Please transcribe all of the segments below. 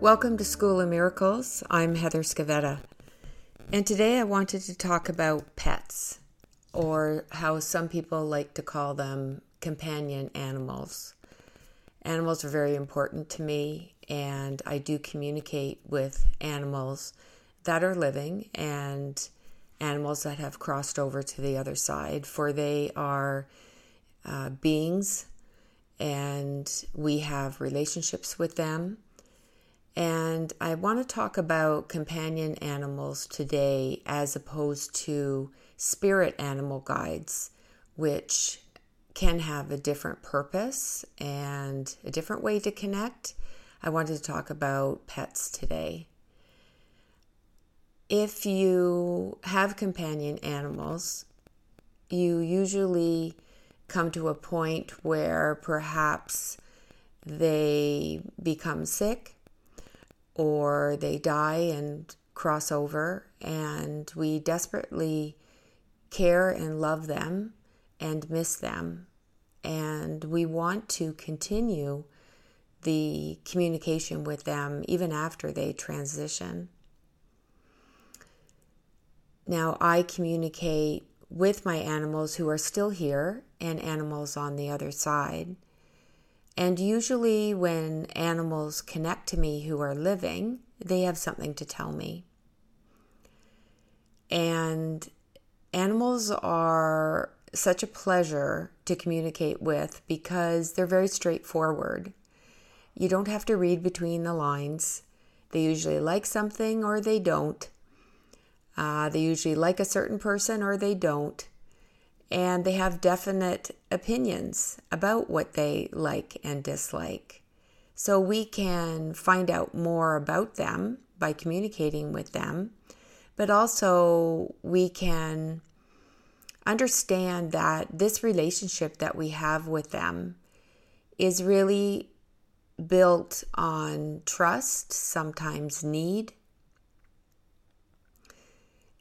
Welcome to School of Miracles. I'm Heather Scavetta. And today I wanted to talk about pets, or how some people like to call them companion animals. Animals are very important to me, and I do communicate with animals that are living and animals that have crossed over to the other side, for they are uh, beings and we have relationships with them. And I want to talk about companion animals today as opposed to spirit animal guides, which can have a different purpose and a different way to connect. I wanted to talk about pets today. If you have companion animals, you usually come to a point where perhaps they become sick or they die and cross over, and we desperately care and love them and miss them. And we want to continue the communication with them even after they transition. Now, I communicate with my animals who are still here and animals on the other side. And usually, when animals connect to me who are living, they have something to tell me. And animals are such a pleasure to communicate with because they're very straightforward. You don't have to read between the lines. They usually like something or they don't. Uh, they usually like a certain person or they don't. And they have definite opinions about what they like and dislike. So we can find out more about them by communicating with them, but also we can understand that this relationship that we have with them is really built on trust, sometimes need,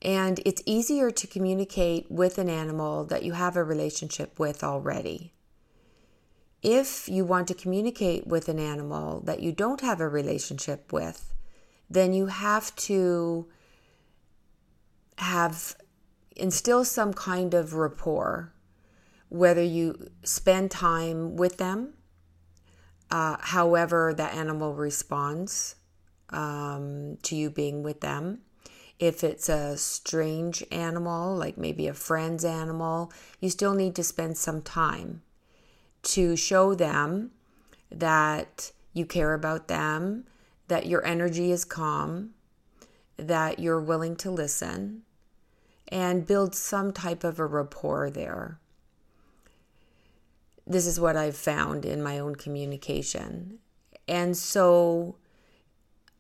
and it's easier to communicate with an animal that you have a relationship with already. If you want to communicate with an animal that you don't have a relationship with, then you have to have instill some kind of rapport, whether you spend time with them, uh, however that animal responds um, to you being with them if it's a strange animal, like maybe a friend's animal, you still need to spend some time to show them that you care about them, that your energy is calm, that you're willing to listen, and build some type of a rapport there. This is what I've found in my own communication. And so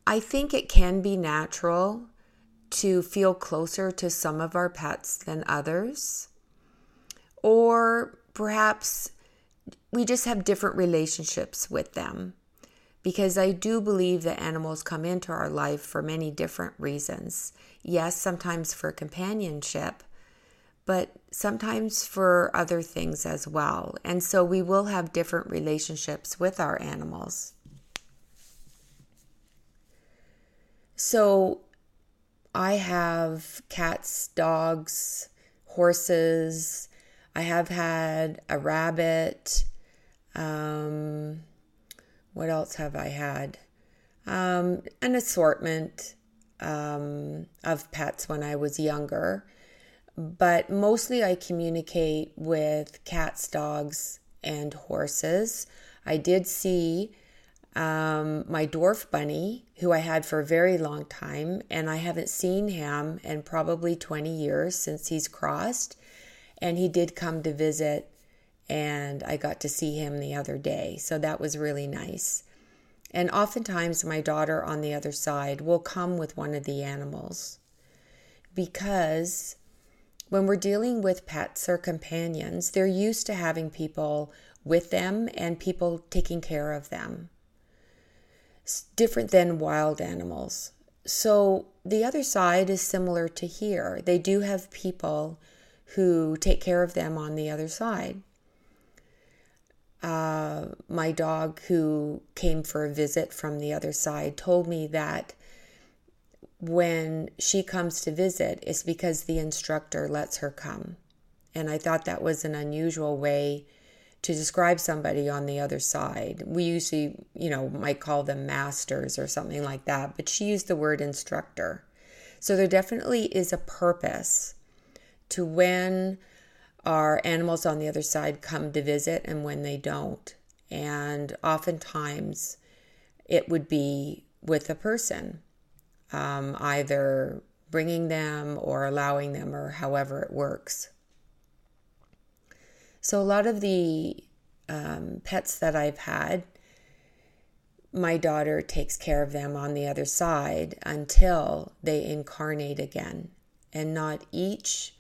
I think it can be natural to feel closer to some of our pets than others. Or perhaps we just have different relationships with them. Because I do believe that animals come into our life for many different reasons. Yes, sometimes for companionship, but sometimes for other things as well. And so we will have different relationships with our animals. So I have cats, dogs, horses. I have had a rabbit. Um, what else have I had? Um, an assortment um, of pets when I was younger. But mostly I communicate with cats, dogs, and horses. I did see um, my dwarf bunny, who I had for a very long time, and I haven't seen him in probably 20 years since he's crossed. And he did come to visit, and I got to see him the other day. So that was really nice. And oftentimes, my daughter on the other side will come with one of the animals because when we're dealing with pets or companions, they're used to having people with them and people taking care of them different than wild animals. So the other side is similar to here. They do have people who take care of them on the other side. uh, my dog who came for a visit from the other side told me that when she comes to visit, it's because the instructor lets her come. And I thought that was an unusual way to describe somebody on the other side. We usually, you know, might call them masters or something like that, but she used the word instructor. So there definitely is a purpose to when our animals on the other side come to visit and when they don't. And oftentimes it would be with a person, um, either bringing them or allowing them or however it works. So, a lot of the um, pets that I've had, my daughter takes care of them on the other side until they incarnate again. And not each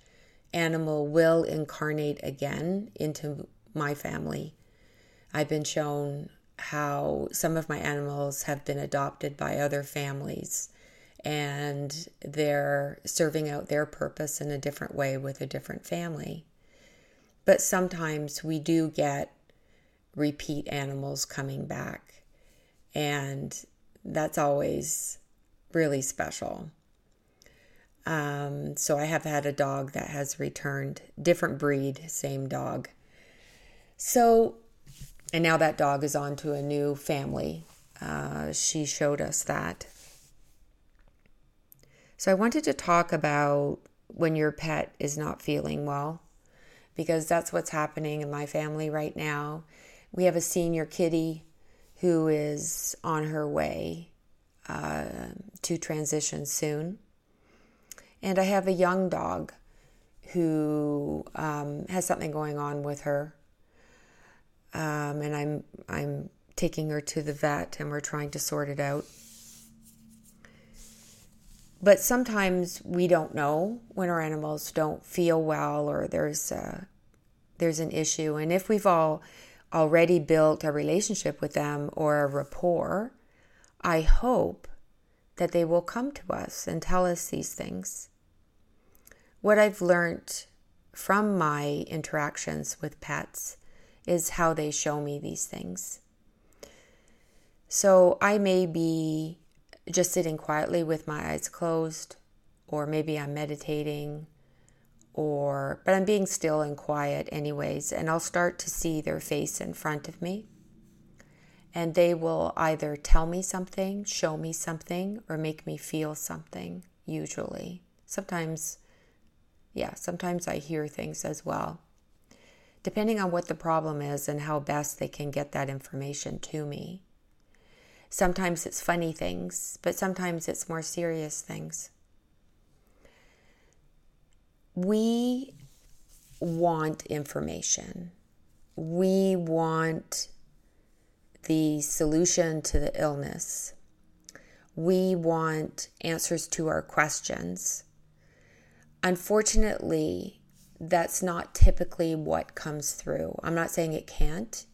animal will incarnate again into my family. I've been shown how some of my animals have been adopted by other families and they're serving out their purpose in a different way with a different family. But sometimes we do get repeat animals coming back, and that's always really special. Um, so I have had a dog that has returned, different breed, same dog. So, and now that dog is on to a new family. Uh, she showed us that. So I wanted to talk about when your pet is not feeling well, because that's what's happening in my family right now. We have a senior kitty who is on her way uh, to transition soon. And I have a young dog who um, has something going on with her. Um, and I'm I'm taking her to the vet and we're trying to sort it out. But sometimes we don't know when our animals don't feel well or there's a, there's an issue. And if we've all already built a relationship with them or a rapport, I hope that they will come to us and tell us these things. What I've learned from my interactions with pets is how they show me these things. So I may be just sitting quietly with my eyes closed, or maybe I'm meditating, or but I'm being still and quiet anyways, and I'll start to see their face in front of me and they will either tell me something, show me something, or make me feel something, usually. Sometimes, yeah, sometimes I hear things as well. Depending on what the problem is and how best they can get that information to me. Sometimes it's funny things, but sometimes it's more serious things. We want information. We want the solution to the illness. We want answers to our questions. Unfortunately, that's not typically what comes through. I'm not saying it can't,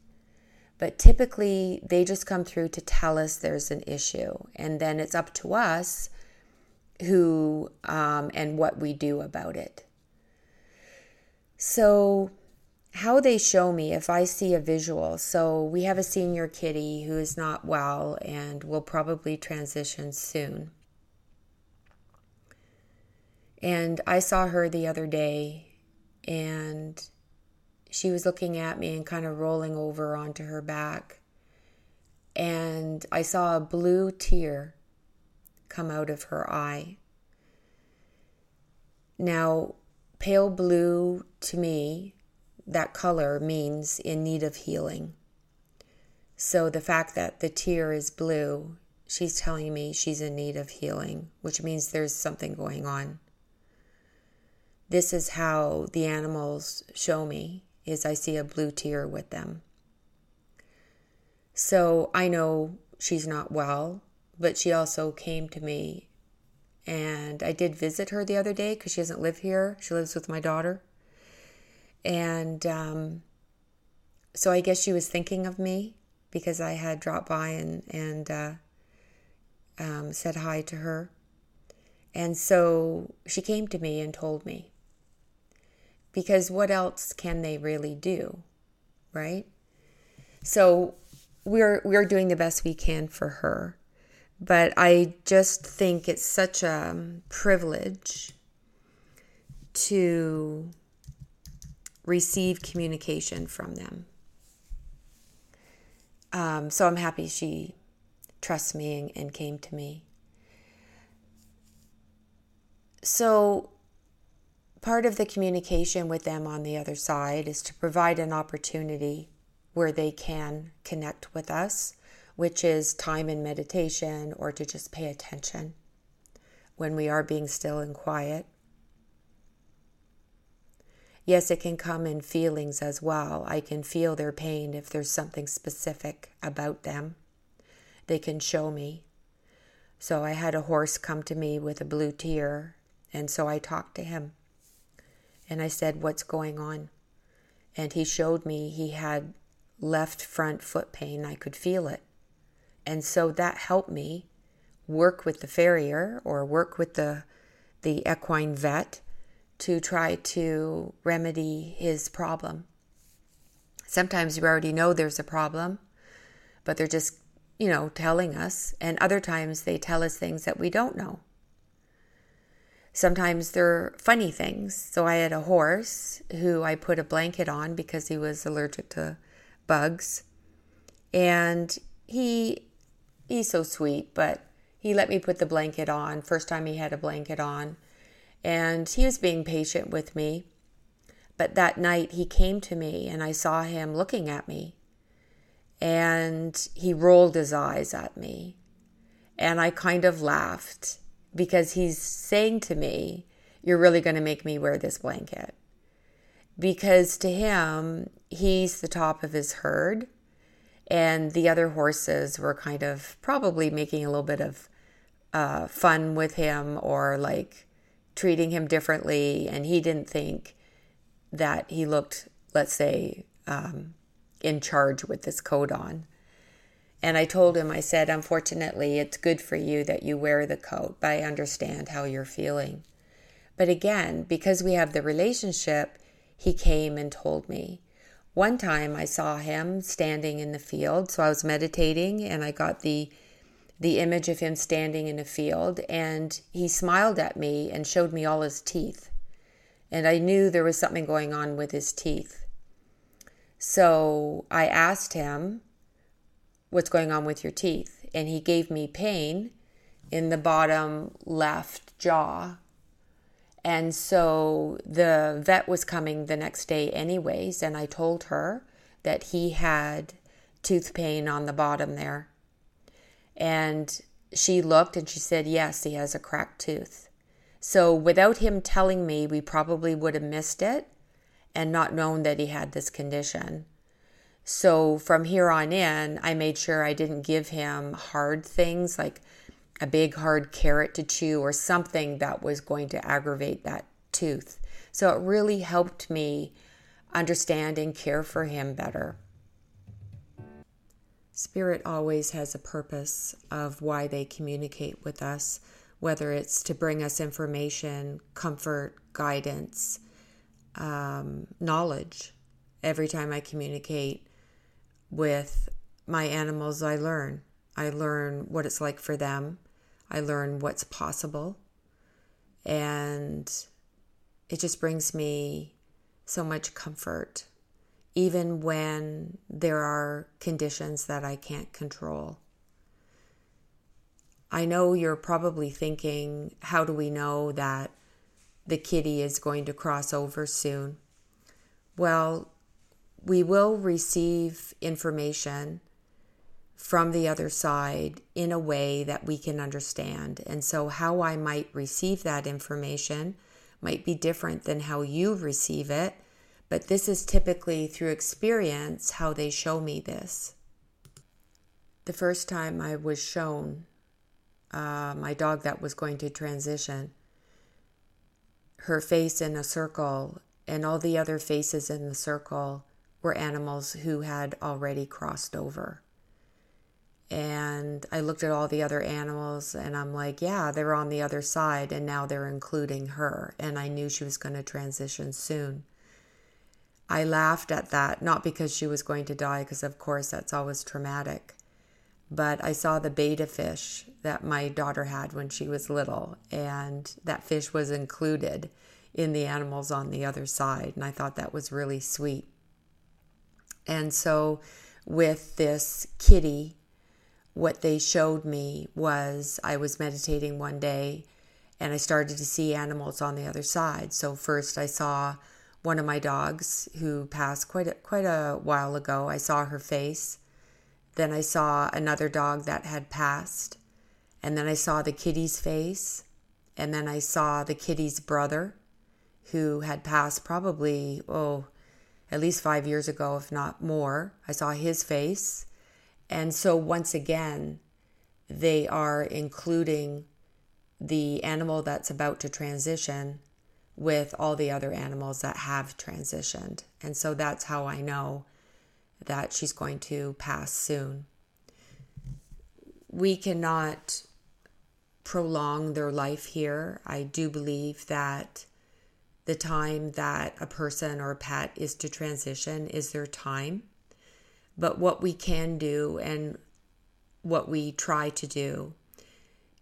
but typically they just come through to tell us there's an issue. And then it's up to us who um, and what we do about it. So, how they show me if I see a visual. So we have a senior kitty who is not well and will probably transition soon. And I saw her the other day and she was looking at me and kind of rolling over onto her back. And I saw a blue tear come out of her eye. Now, pale blue to me that color means in need of healing. So the fact that the tear is blue, she's telling me she's in need of healing, which means there's something going on. This is how the animals show me is I see a blue tear with them. So I know she's not well, but she also came to me and I did visit her the other day because she doesn't live here. She lives with my daughter. And um, so I guess she was thinking of me because I had dropped by and, and uh, um, said hi to her. And so she came to me and told me. Because what else can they really do, right? So we're we're doing the best we can for her. But I just think it's such a privilege to receive communication from them. Um, so I'm happy she trusts me and, and came to me. So, part of the communication with them on the other side is to provide an opportunity where they can connect with us, which is time in meditation or to just pay attention when we are being still and quiet. Yes, it can come in feelings as well. I can feel their pain if there's something specific about them. They can show me. So I had a horse come to me with a blue tear, and so I talked to him. And I said, What's going on? And he showed me he had left front foot pain. I could feel it. And so that helped me work with the farrier or work with the, the equine vet to try to remedy his problem. Sometimes you already know there's a problem, but they're just, you know, telling us. And other times they tell us things that we don't know. Sometimes they're funny things. So I had a horse who I put a blanket on because he was allergic to bugs. And he he's so sweet, but he let me put the blanket on. First time he had a blanket on. And he was being patient with me. But that night he came to me and I saw him looking at me. And he rolled his eyes at me. And I kind of laughed because he's saying to me, You're really going to make me wear this blanket because to him, he's the top of his herd. And the other horses were kind of probably making a little bit of uh, fun with him or like treating him differently. And he didn't think that he looked, let's say, um, in charge with this coat on. And I told him, I said, unfortunately, it's good for you that you wear the coat, but I understand how you're feeling. But again, because we have the relationship, he came and told me. One time I saw him standing in the field, so I was meditating and I got the the image of him standing in a field and he smiled at me and showed me all his teeth. And I knew there was something going on with his teeth. So I asked him, What's going on with your teeth? And he gave me pain in the bottom left jaw and so the vet was coming the next day, anyways, and I told her that he had tooth pain on the bottom there. And she looked and she said, Yes, he has a cracked tooth. So without him telling me, we probably would have missed it and not known that he had this condition. So from here on in, I made sure I didn't give him hard things like a big hard carrot to chew or something that was going to aggravate that tooth. So it really helped me understand and care for him better. Spirit always has a purpose of why they communicate with us, whether it's to bring us information, comfort, guidance, um, knowledge. Every time I communicate with my animals, I learn. I learn what it's like for them. I learn what's possible. And it just brings me so much comfort, even when there are conditions that I can't control. I know you're probably thinking, how do we know that the kitty is going to cross over soon? Well, we will receive information from the other side in a way that we can understand. And so, how I might receive that information might be different than how you receive it, but this is typically through experience how they show me this. The first time I was shown uh, my dog that was going to transition, her face in a circle, and all the other faces in the circle were animals who had already crossed over and I looked at all the other animals and I'm like, yeah, they're on the other side and now they're including her. And I knew she was going to transition soon. I laughed at that, not because she was going to die, because of course that's always traumatic, but I saw the betta fish that my daughter had when she was little, and that fish was included in the animals on the other side. And I thought that was really sweet. And so, with this kitty, what they showed me was I was meditating one day and I started to see animals on the other side. So, first, I saw one of my dogs who passed quite a, quite a while ago. I saw her face. Then I saw another dog that had passed. And then I saw the kitty's face. And then I saw the kitty's brother who had passed probably, oh, at least five years ago, if not more. I saw his face. And so once again, they are including the animal that's about to transition with all the other animals that have transitioned. And so that's how I know that she's going to pass soon. We cannot prolong their life here. I do believe that the time that a person or a pet is to transition is their time. But what we can do and what we try to do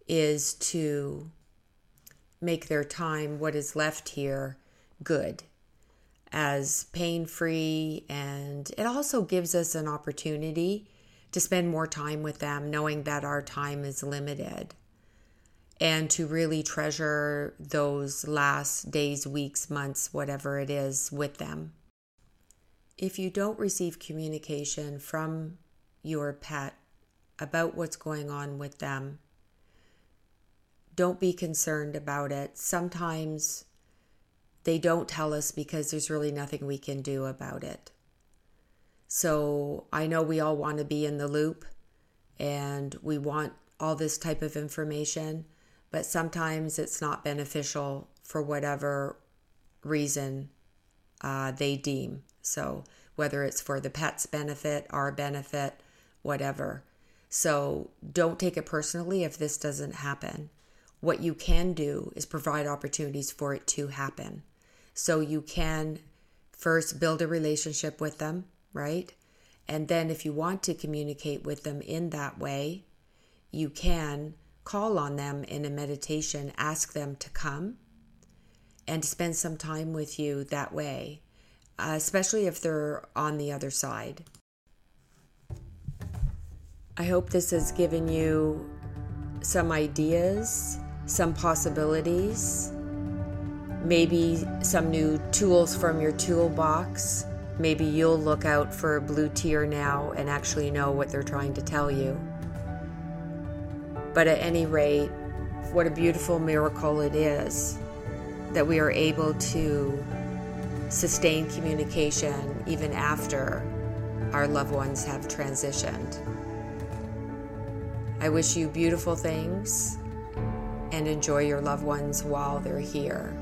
is to make their time, what is left here, good, as pain free. And it also gives us an opportunity to spend more time with them, knowing that our time is limited and to really treasure those last days, weeks, months, whatever it is with them. If you don't receive communication from your pet about what's going on with them, don't be concerned about it. Sometimes they don't tell us because there's really nothing we can do about it. So I know we all want to be in the loop and we want all this type of information but sometimes it's not beneficial for whatever reason uh, they deem. So, whether it's for the pet's benefit, our benefit, whatever. So, don't take it personally if this doesn't happen. What you can do is provide opportunities for it to happen. So, you can first build a relationship with them, right? And then, if you want to communicate with them in that way, you can call on them in a meditation, ask them to come and spend some time with you that way, uh, especially if they're on the other side. I hope this has given you some ideas, some possibilities, maybe some new tools from your toolbox. Maybe you'll look out for a blue tear now and actually know what they're trying to tell you. But at any rate, what a beautiful miracle it is that we are able to sustain communication even after our loved ones have transitioned. I wish you beautiful things and enjoy your loved ones while they're here.